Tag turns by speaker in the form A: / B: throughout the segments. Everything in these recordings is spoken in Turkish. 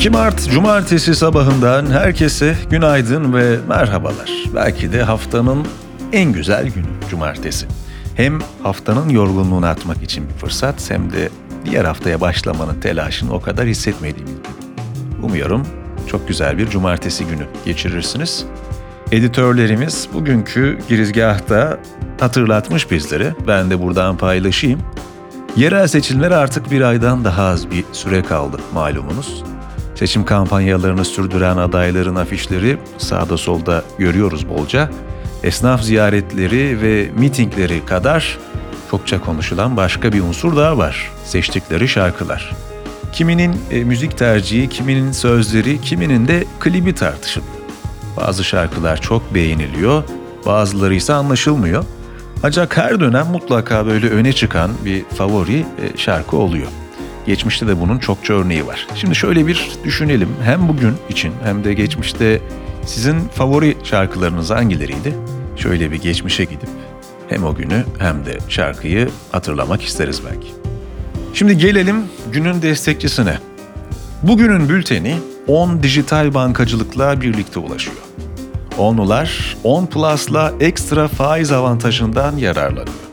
A: 2 Mart Cumartesi sabahından herkese günaydın ve merhabalar. Belki de haftanın en güzel günü Cumartesi. Hem haftanın yorgunluğunu atmak için bir fırsat hem de diğer haftaya başlamanın telaşını o kadar hissetmediğimiz gibi. Umuyorum çok güzel bir cumartesi günü geçirirsiniz. Editörlerimiz bugünkü girizgahta hatırlatmış bizleri. Ben de buradan paylaşayım. Yerel seçimlere artık bir aydan daha az bir süre kaldı malumunuz. Seçim kampanyalarını sürdüren adayların afişleri sağda solda görüyoruz bolca. Esnaf ziyaretleri ve mitingleri kadar çokça konuşulan başka bir unsur daha var. Seçtikleri şarkılar. Kiminin e, müzik tercihi, kiminin sözleri, kiminin de klibi tartışılıyor. Bazı şarkılar çok beğeniliyor, bazıları ise anlaşılmıyor. Ancak her dönem mutlaka böyle öne çıkan bir favori e, şarkı oluyor. Geçmişte de bunun çokça örneği var. Şimdi şöyle bir düşünelim. Hem bugün için hem de geçmişte sizin favori şarkılarınız hangileriydi? Şöyle bir geçmişe gidip hem o günü hem de şarkıyı hatırlamak isteriz belki. Şimdi gelelim günün destekçisine. Bugünün bülteni 10 dijital bankacılıkla birlikte ulaşıyor. Onlular 10 Plus'la ekstra faiz avantajından yararlanıyor.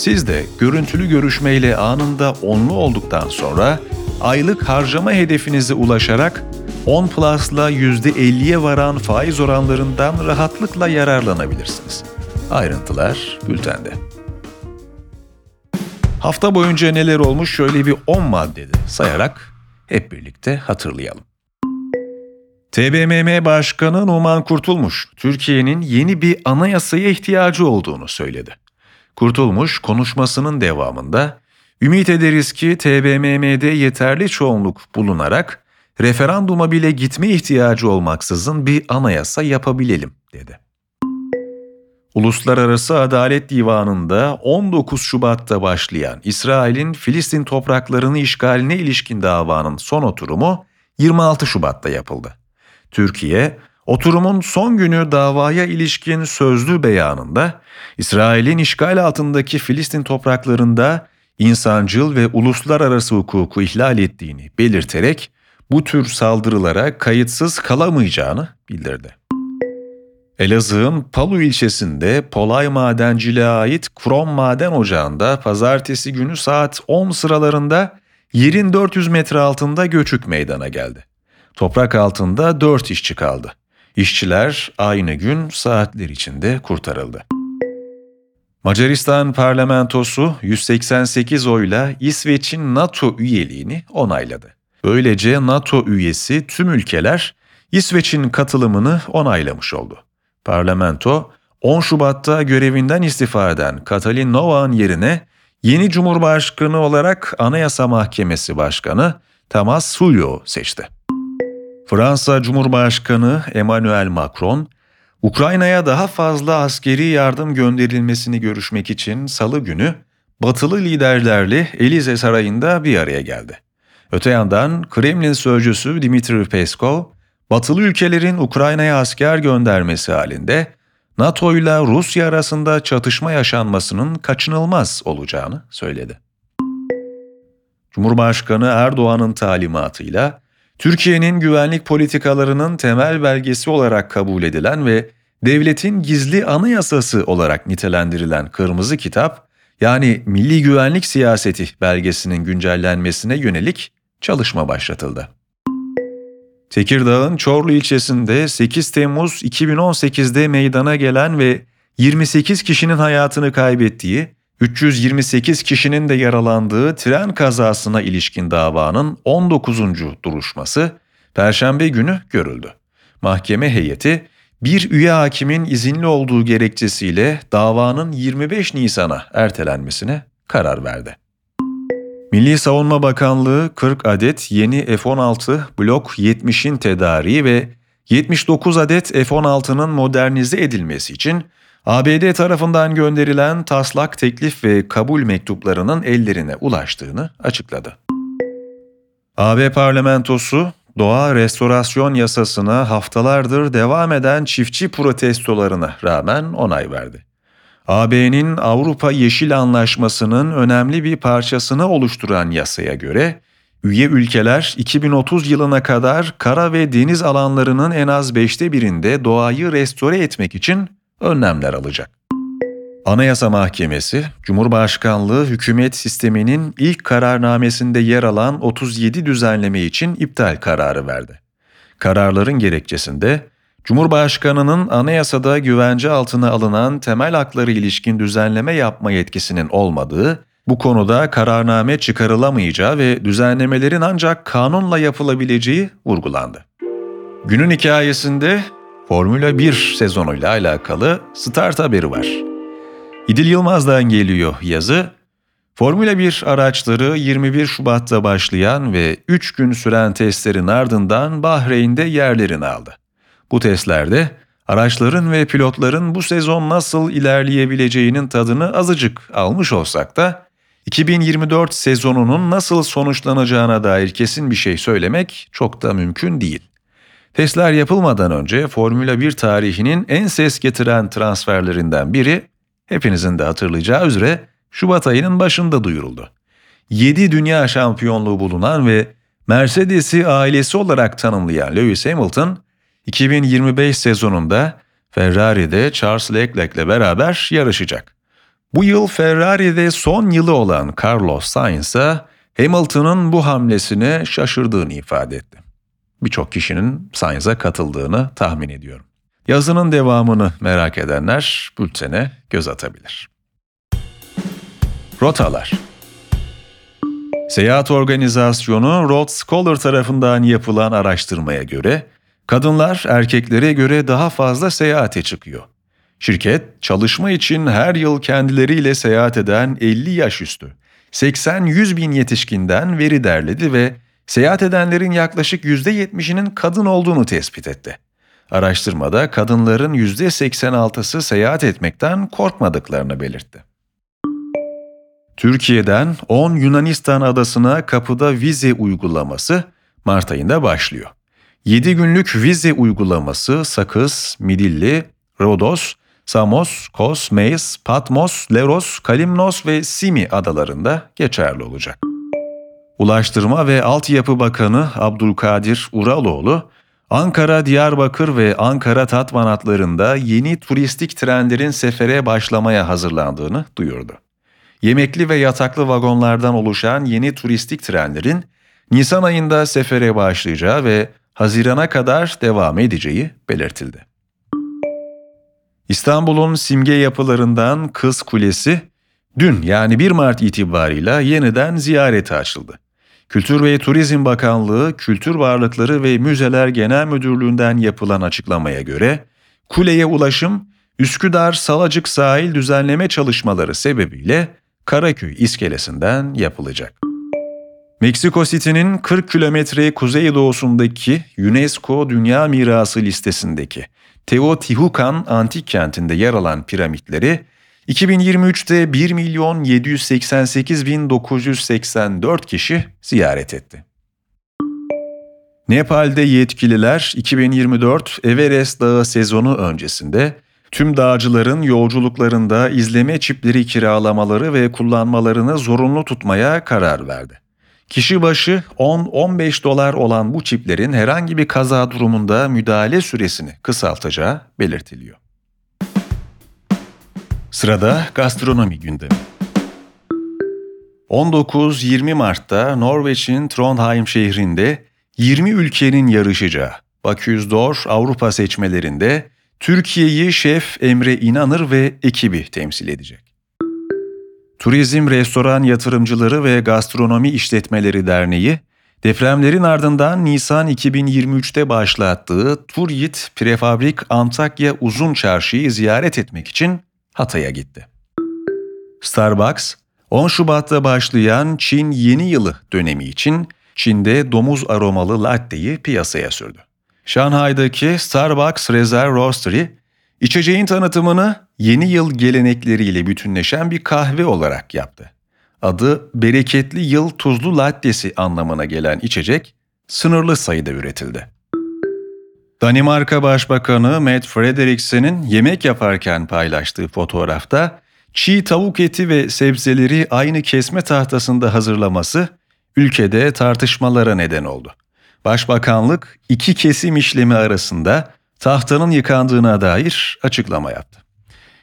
A: Siz de görüntülü görüşmeyle anında onlu olduktan sonra aylık harcama hedefinize ulaşarak 10 Plus'la %50'ye varan faiz oranlarından rahatlıkla yararlanabilirsiniz. Ayrıntılar bültende. Hafta boyunca neler olmuş şöyle bir 10 maddede sayarak hep birlikte hatırlayalım. TBMM Başkanı Numan Kurtulmuş, Türkiye'nin yeni bir anayasaya ihtiyacı olduğunu söyledi. Kurtulmuş konuşmasının devamında, ümit ederiz ki TBMM'de yeterli çoğunluk bulunarak referanduma bile gitme ihtiyacı olmaksızın bir anayasa yapabilelim, dedi. Uluslararası Adalet Divanı'nda 19 Şubat'ta başlayan İsrail'in Filistin topraklarını işgaline ilişkin davanın son oturumu 26 Şubat'ta yapıldı. Türkiye, oturumun son günü davaya ilişkin sözlü beyanında İsrail'in işgal altındaki Filistin topraklarında insancıl ve uluslararası hukuku ihlal ettiğini belirterek bu tür saldırılara kayıtsız kalamayacağını bildirdi. Elazığ'ın Palu ilçesinde Polay Madenciliğe ait Krom Maden Ocağı'nda pazartesi günü saat 10 sıralarında yerin 400 metre altında göçük meydana geldi. Toprak altında 4 işçi kaldı. İşçiler aynı gün saatler içinde kurtarıldı. Macaristan parlamentosu 188 oyla İsveç'in NATO üyeliğini onayladı. Böylece NATO üyesi tüm ülkeler İsveç'in katılımını onaylamış oldu. Parlamento 10 Şubat'ta görevinden istifa eden Katalin Novak'ın yerine yeni Cumhurbaşkanı olarak Anayasa Mahkemesi Başkanı Tamas Sulyo seçti. Fransa Cumhurbaşkanı Emmanuel Macron, Ukrayna'ya daha fazla askeri yardım gönderilmesini görüşmek için salı günü batılı liderlerle Elize Sarayı'nda bir araya geldi. Öte yandan Kremlin sözcüsü Dimitri Peskov, batılı ülkelerin Ukrayna'ya asker göndermesi halinde NATO ile Rusya arasında çatışma yaşanmasının kaçınılmaz olacağını söyledi. Cumhurbaşkanı Erdoğan'ın talimatıyla Türkiye'nin güvenlik politikalarının temel belgesi olarak kabul edilen ve devletin gizli anayasası olarak nitelendirilen Kırmızı Kitap, yani Milli Güvenlik Siyaseti belgesinin güncellenmesine yönelik çalışma başlatıldı. Tekirdağ'ın Çorlu ilçesinde 8 Temmuz 2018'de meydana gelen ve 28 kişinin hayatını kaybettiği, 328 kişinin de yaralandığı tren kazasına ilişkin davanın 19. duruşması Perşembe günü görüldü. Mahkeme heyeti bir üye hakimin izinli olduğu gerekçesiyle davanın 25 Nisan'a ertelenmesine karar verdi. Milli Savunma Bakanlığı 40 adet yeni F-16 Blok 70'in tedariği ve 79 adet F-16'nın modernize edilmesi için ABD tarafından gönderilen taslak teklif ve kabul mektuplarının ellerine ulaştığını açıkladı. AB parlamentosu doğa restorasyon yasasına haftalardır devam eden çiftçi protestolarına rağmen onay verdi. AB'nin Avrupa Yeşil Anlaşması'nın önemli bir parçasını oluşturan yasaya göre Üye ülkeler 2030 yılına kadar kara ve deniz alanlarının en az beşte birinde doğayı restore etmek için önlemler alacak. Anayasa Mahkemesi, Cumhurbaşkanlığı hükümet sisteminin ilk kararnamesinde yer alan 37 düzenleme için iptal kararı verdi. Kararların gerekçesinde Cumhurbaşkanının anayasada güvence altına alınan temel hakları ilişkin düzenleme yapma yetkisinin olmadığı, bu konuda kararname çıkarılamayacağı ve düzenlemelerin ancak kanunla yapılabileceği vurgulandı. Günün hikayesinde Formula 1 sezonuyla alakalı start haberi var. İdil Yılmaz'dan geliyor yazı. Formula 1 araçları 21 Şubat'ta başlayan ve 3 gün süren testlerin ardından Bahreyn'de yerlerini aldı. Bu testlerde araçların ve pilotların bu sezon nasıl ilerleyebileceğinin tadını azıcık almış olsak da 2024 sezonunun nasıl sonuçlanacağına dair kesin bir şey söylemek çok da mümkün değil. Testler yapılmadan önce Formula 1 tarihinin en ses getiren transferlerinden biri hepinizin de hatırlayacağı üzere Şubat ayının başında duyuruldu. 7 dünya şampiyonluğu bulunan ve Mercedes'i ailesi olarak tanımlayan Lewis Hamilton, 2025 sezonunda Ferrari'de Charles Leclerc'le beraber yarışacak. Bu yıl Ferrari'de son yılı olan Carlos Sainz'a Hamilton'ın bu hamlesine şaşırdığını ifade etti. Birçok kişinin Sainz'a katıldığını tahmin ediyorum. Yazının devamını merak edenler bültene göz atabilir. Rotalar Seyahat Organizasyonu Road Scholar tarafından yapılan araştırmaya göre kadınlar erkeklere göre daha fazla seyahate çıkıyor. Şirket, çalışma için her yıl kendileriyle seyahat eden 50 yaş üstü 80-100 bin yetişkinden veri derledi ve seyahat edenlerin yaklaşık %70'inin kadın olduğunu tespit etti. Araştırmada kadınların %86'sı seyahat etmekten korkmadıklarını belirtti. Türkiye'den 10 Yunanistan adasına kapıda vize uygulaması Mart ayında başlıyor. 7 günlük vize uygulaması Sakız, Midilli, Rodos, Samos, Kos, Meis, Patmos, Leros, Kalimnos ve Simi adalarında geçerli olacak. Ulaştırma ve Altyapı Bakanı Abdülkadir Uraloğlu, Ankara, Diyarbakır ve Ankara Tatvan hatlarında yeni turistik trenlerin sefere başlamaya hazırlandığını duyurdu. Yemekli ve yataklı vagonlardan oluşan yeni turistik trenlerin Nisan ayında sefere başlayacağı ve Haziran'a kadar devam edeceği belirtildi. İstanbul'un simge yapılarından Kız Kulesi dün yani 1 Mart itibarıyla yeniden ziyarete açıldı. Kültür ve Turizm Bakanlığı Kültür Varlıkları ve Müzeler Genel Müdürlüğü'nden yapılan açıklamaya göre kuleye ulaşım Üsküdar Salacık sahil düzenleme çalışmaları sebebiyle Karaköy iskelesinden yapılacak. Meksiko City'nin 40 kilometre kuzeydoğusundaki UNESCO Dünya Mirası listesindeki Teotihuacan antik kentinde yer alan piramitleri 2023'te 1 milyon 788 bin 984 kişi ziyaret etti. Nepal'de yetkililer 2024 Everest Dağı sezonu öncesinde tüm dağcıların yolculuklarında izleme çipleri kiralamaları ve kullanmalarını zorunlu tutmaya karar verdi. Kişi başı 10-15 dolar olan bu çiplerin herhangi bir kaza durumunda müdahale süresini kısaltacağı belirtiliyor. Sırada gastronomi gündemi. 19-20 Mart'ta Norveç'in Trondheim şehrinde 20 ülkenin yarışacağı Baküs D'Or Avrupa seçmelerinde Türkiye'yi şef Emre İnanır ve ekibi temsil edecek. Turizm, Restoran Yatırımcıları ve Gastronomi İşletmeleri Derneği, depremlerin ardından Nisan 2023'te başlattığı Turyit Prefabrik Antakya Uzun Çarşı'yı ziyaret etmek için Hatay'a gitti. Starbucks, 10 Şubat'ta başlayan Çin Yeni Yılı dönemi için Çin'de domuz aromalı latte'yi piyasaya sürdü. Şanghay'daki Starbucks Reserve Roastery, içeceğin tanıtımını yeni yıl gelenekleriyle bütünleşen bir kahve olarak yaptı. Adı bereketli yıl tuzlu lattesi anlamına gelen içecek sınırlı sayıda üretildi. Danimarka Başbakanı Matt Frederiksen'in yemek yaparken paylaştığı fotoğrafta çiğ tavuk eti ve sebzeleri aynı kesme tahtasında hazırlaması ülkede tartışmalara neden oldu. Başbakanlık iki kesim işlemi arasında tahtanın yıkandığına dair açıklama yaptı.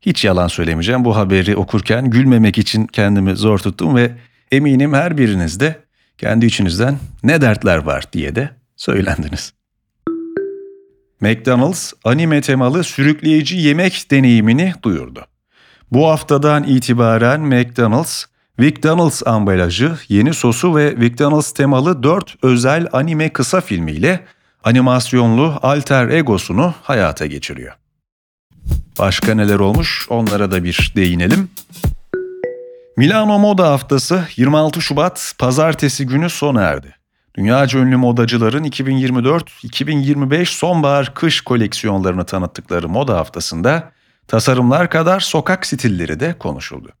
A: Hiç yalan söylemeyeceğim bu haberi okurken gülmemek için kendimi zor tuttum ve eminim her biriniz de kendi içinizden ne dertler var diye de söylendiniz. McDonald's anime temalı sürükleyici yemek deneyimini duyurdu. Bu haftadan itibaren McDonald's, McDonald's ambalajı, yeni sosu ve McDonald's temalı 4 özel anime kısa filmiyle animasyonlu alter egosunu hayata geçiriyor. Başka neler olmuş onlara da bir değinelim. Milano Moda Haftası 26 Şubat pazartesi günü sona erdi. Dünyaca ünlü modacıların 2024-2025 sonbahar-kış koleksiyonlarını tanıttıkları moda haftasında tasarımlar kadar sokak stilleri de konuşuldu.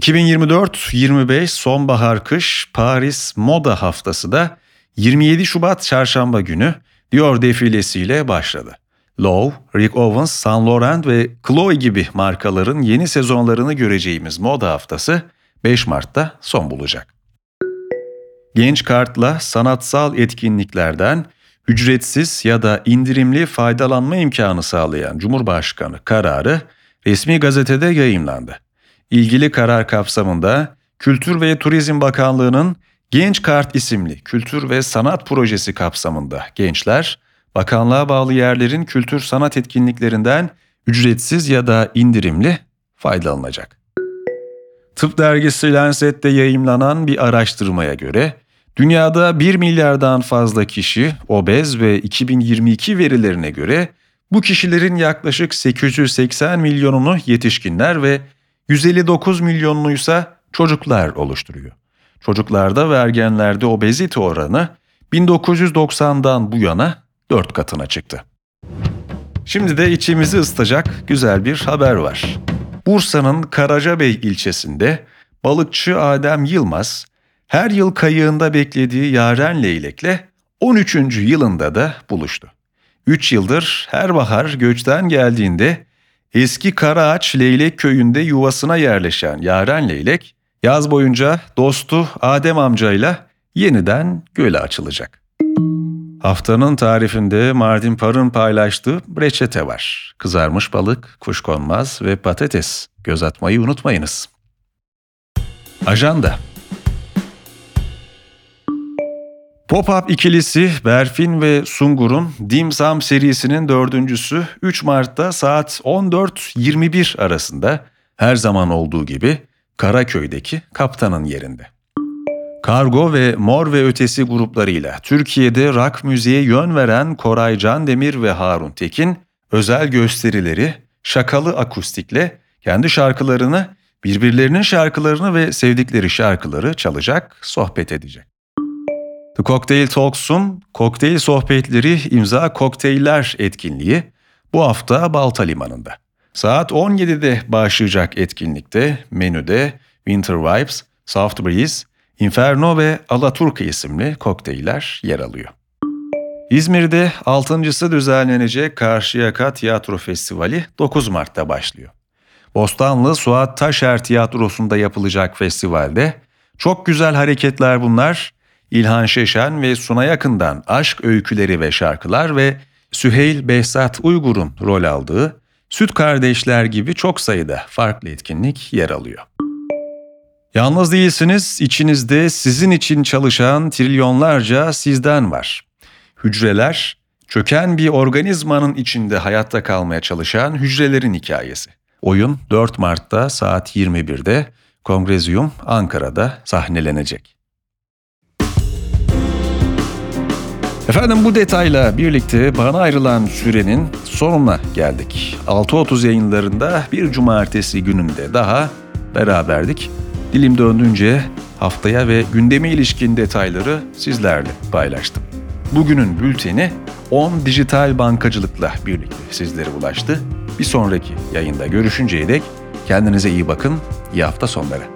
A: 2024-25 sonbahar-kış Paris Moda Haftası da 27 Şubat çarşamba günü Dior defilesiyle başladı. Lowe, Rick Owens, Saint Laurent ve Chloe gibi markaların yeni sezonlarını göreceğimiz moda haftası 5 Mart'ta son bulacak. Genç kartla sanatsal etkinliklerden ücretsiz ya da indirimli faydalanma imkanı sağlayan Cumhurbaşkanı kararı resmi gazetede yayımlandı. İlgili karar kapsamında Kültür ve Turizm Bakanlığı'nın Genç Kart isimli kültür ve sanat projesi kapsamında gençler, bakanlığa bağlı yerlerin kültür sanat etkinliklerinden ücretsiz ya da indirimli faydalanacak. Tıp dergisi Lancet'te yayımlanan bir araştırmaya göre dünyada 1 milyardan fazla kişi obez ve 2022 verilerine göre bu kişilerin yaklaşık 880 milyonunu yetişkinler ve 159 milyonunu ise çocuklar oluşturuyor. Çocuklarda ve ergenlerde obezite oranı 1990'dan bu yana 4 katına çıktı. Şimdi de içimizi ısıtacak güzel bir haber var. Bursa'nın Karacabey ilçesinde balıkçı Adem Yılmaz her yıl kayığında beklediği Yaren Leylek'le 13. yılında da buluştu. 3 yıldır her bahar göçten geldiğinde eski Karaağaç Leylek köyünde yuvasına yerleşen Yaren Leylek yaz boyunca dostu Adem amcayla yeniden göle açılacak. Haftanın tarifinde Mardin Par'ın paylaştığı reçete var. Kızarmış balık, kuşkonmaz ve patates. Göz atmayı unutmayınız. Ajanda Pop-Up ikilisi Berfin ve Sungur'un Dim Sum serisinin dördüncüsü 3 Mart'ta saat 14.21 arasında her zaman olduğu gibi Karaköy'deki kaptanın yerinde. Kargo ve Mor ve Ötesi gruplarıyla Türkiye'de rock müziğe yön veren Koray Candemir ve Harun Tekin özel gösterileri şakalı akustikle kendi şarkılarını, birbirlerinin şarkılarını ve sevdikleri şarkıları çalacak, sohbet edecek. The Cocktail Talks'un kokteyl sohbetleri imza kokteyller etkinliği bu hafta Balta Limanı'nda. Saat 17'de başlayacak etkinlikte menüde Winter Vibes, Soft Breeze, Inferno ve Alaturka isimli kokteyller yer alıyor. İzmir'de 6.sı düzenlenecek Karşıyaka Tiyatro Festivali 9 Mart'ta başlıyor. Bostanlı Suat Taşer Tiyatrosu'nda yapılacak festivalde çok güzel hareketler bunlar. İlhan Şeşen ve Suna Yakın'dan aşk öyküleri ve şarkılar ve Süheyl Behzat Uygur'un rol aldığı Süt Kardeşler gibi çok sayıda farklı etkinlik yer alıyor. Yalnız değilsiniz, içinizde sizin için çalışan trilyonlarca sizden var. Hücreler, çöken bir organizmanın içinde hayatta kalmaya çalışan hücrelerin hikayesi. Oyun 4 Mart'ta saat 21'de Kongrezyum Ankara'da sahnelenecek. Efendim bu detayla birlikte bana ayrılan sürenin sonuna geldik. 6.30 yayınlarında bir cumartesi gününde daha beraberdik. Dilim döndüğünce haftaya ve gündeme ilişkin detayları sizlerle paylaştım. Bugünün bülteni 10 dijital bankacılıkla birlikte sizlere ulaştı. Bir sonraki yayında görüşünceye dek kendinize iyi bakın, iyi hafta sonları.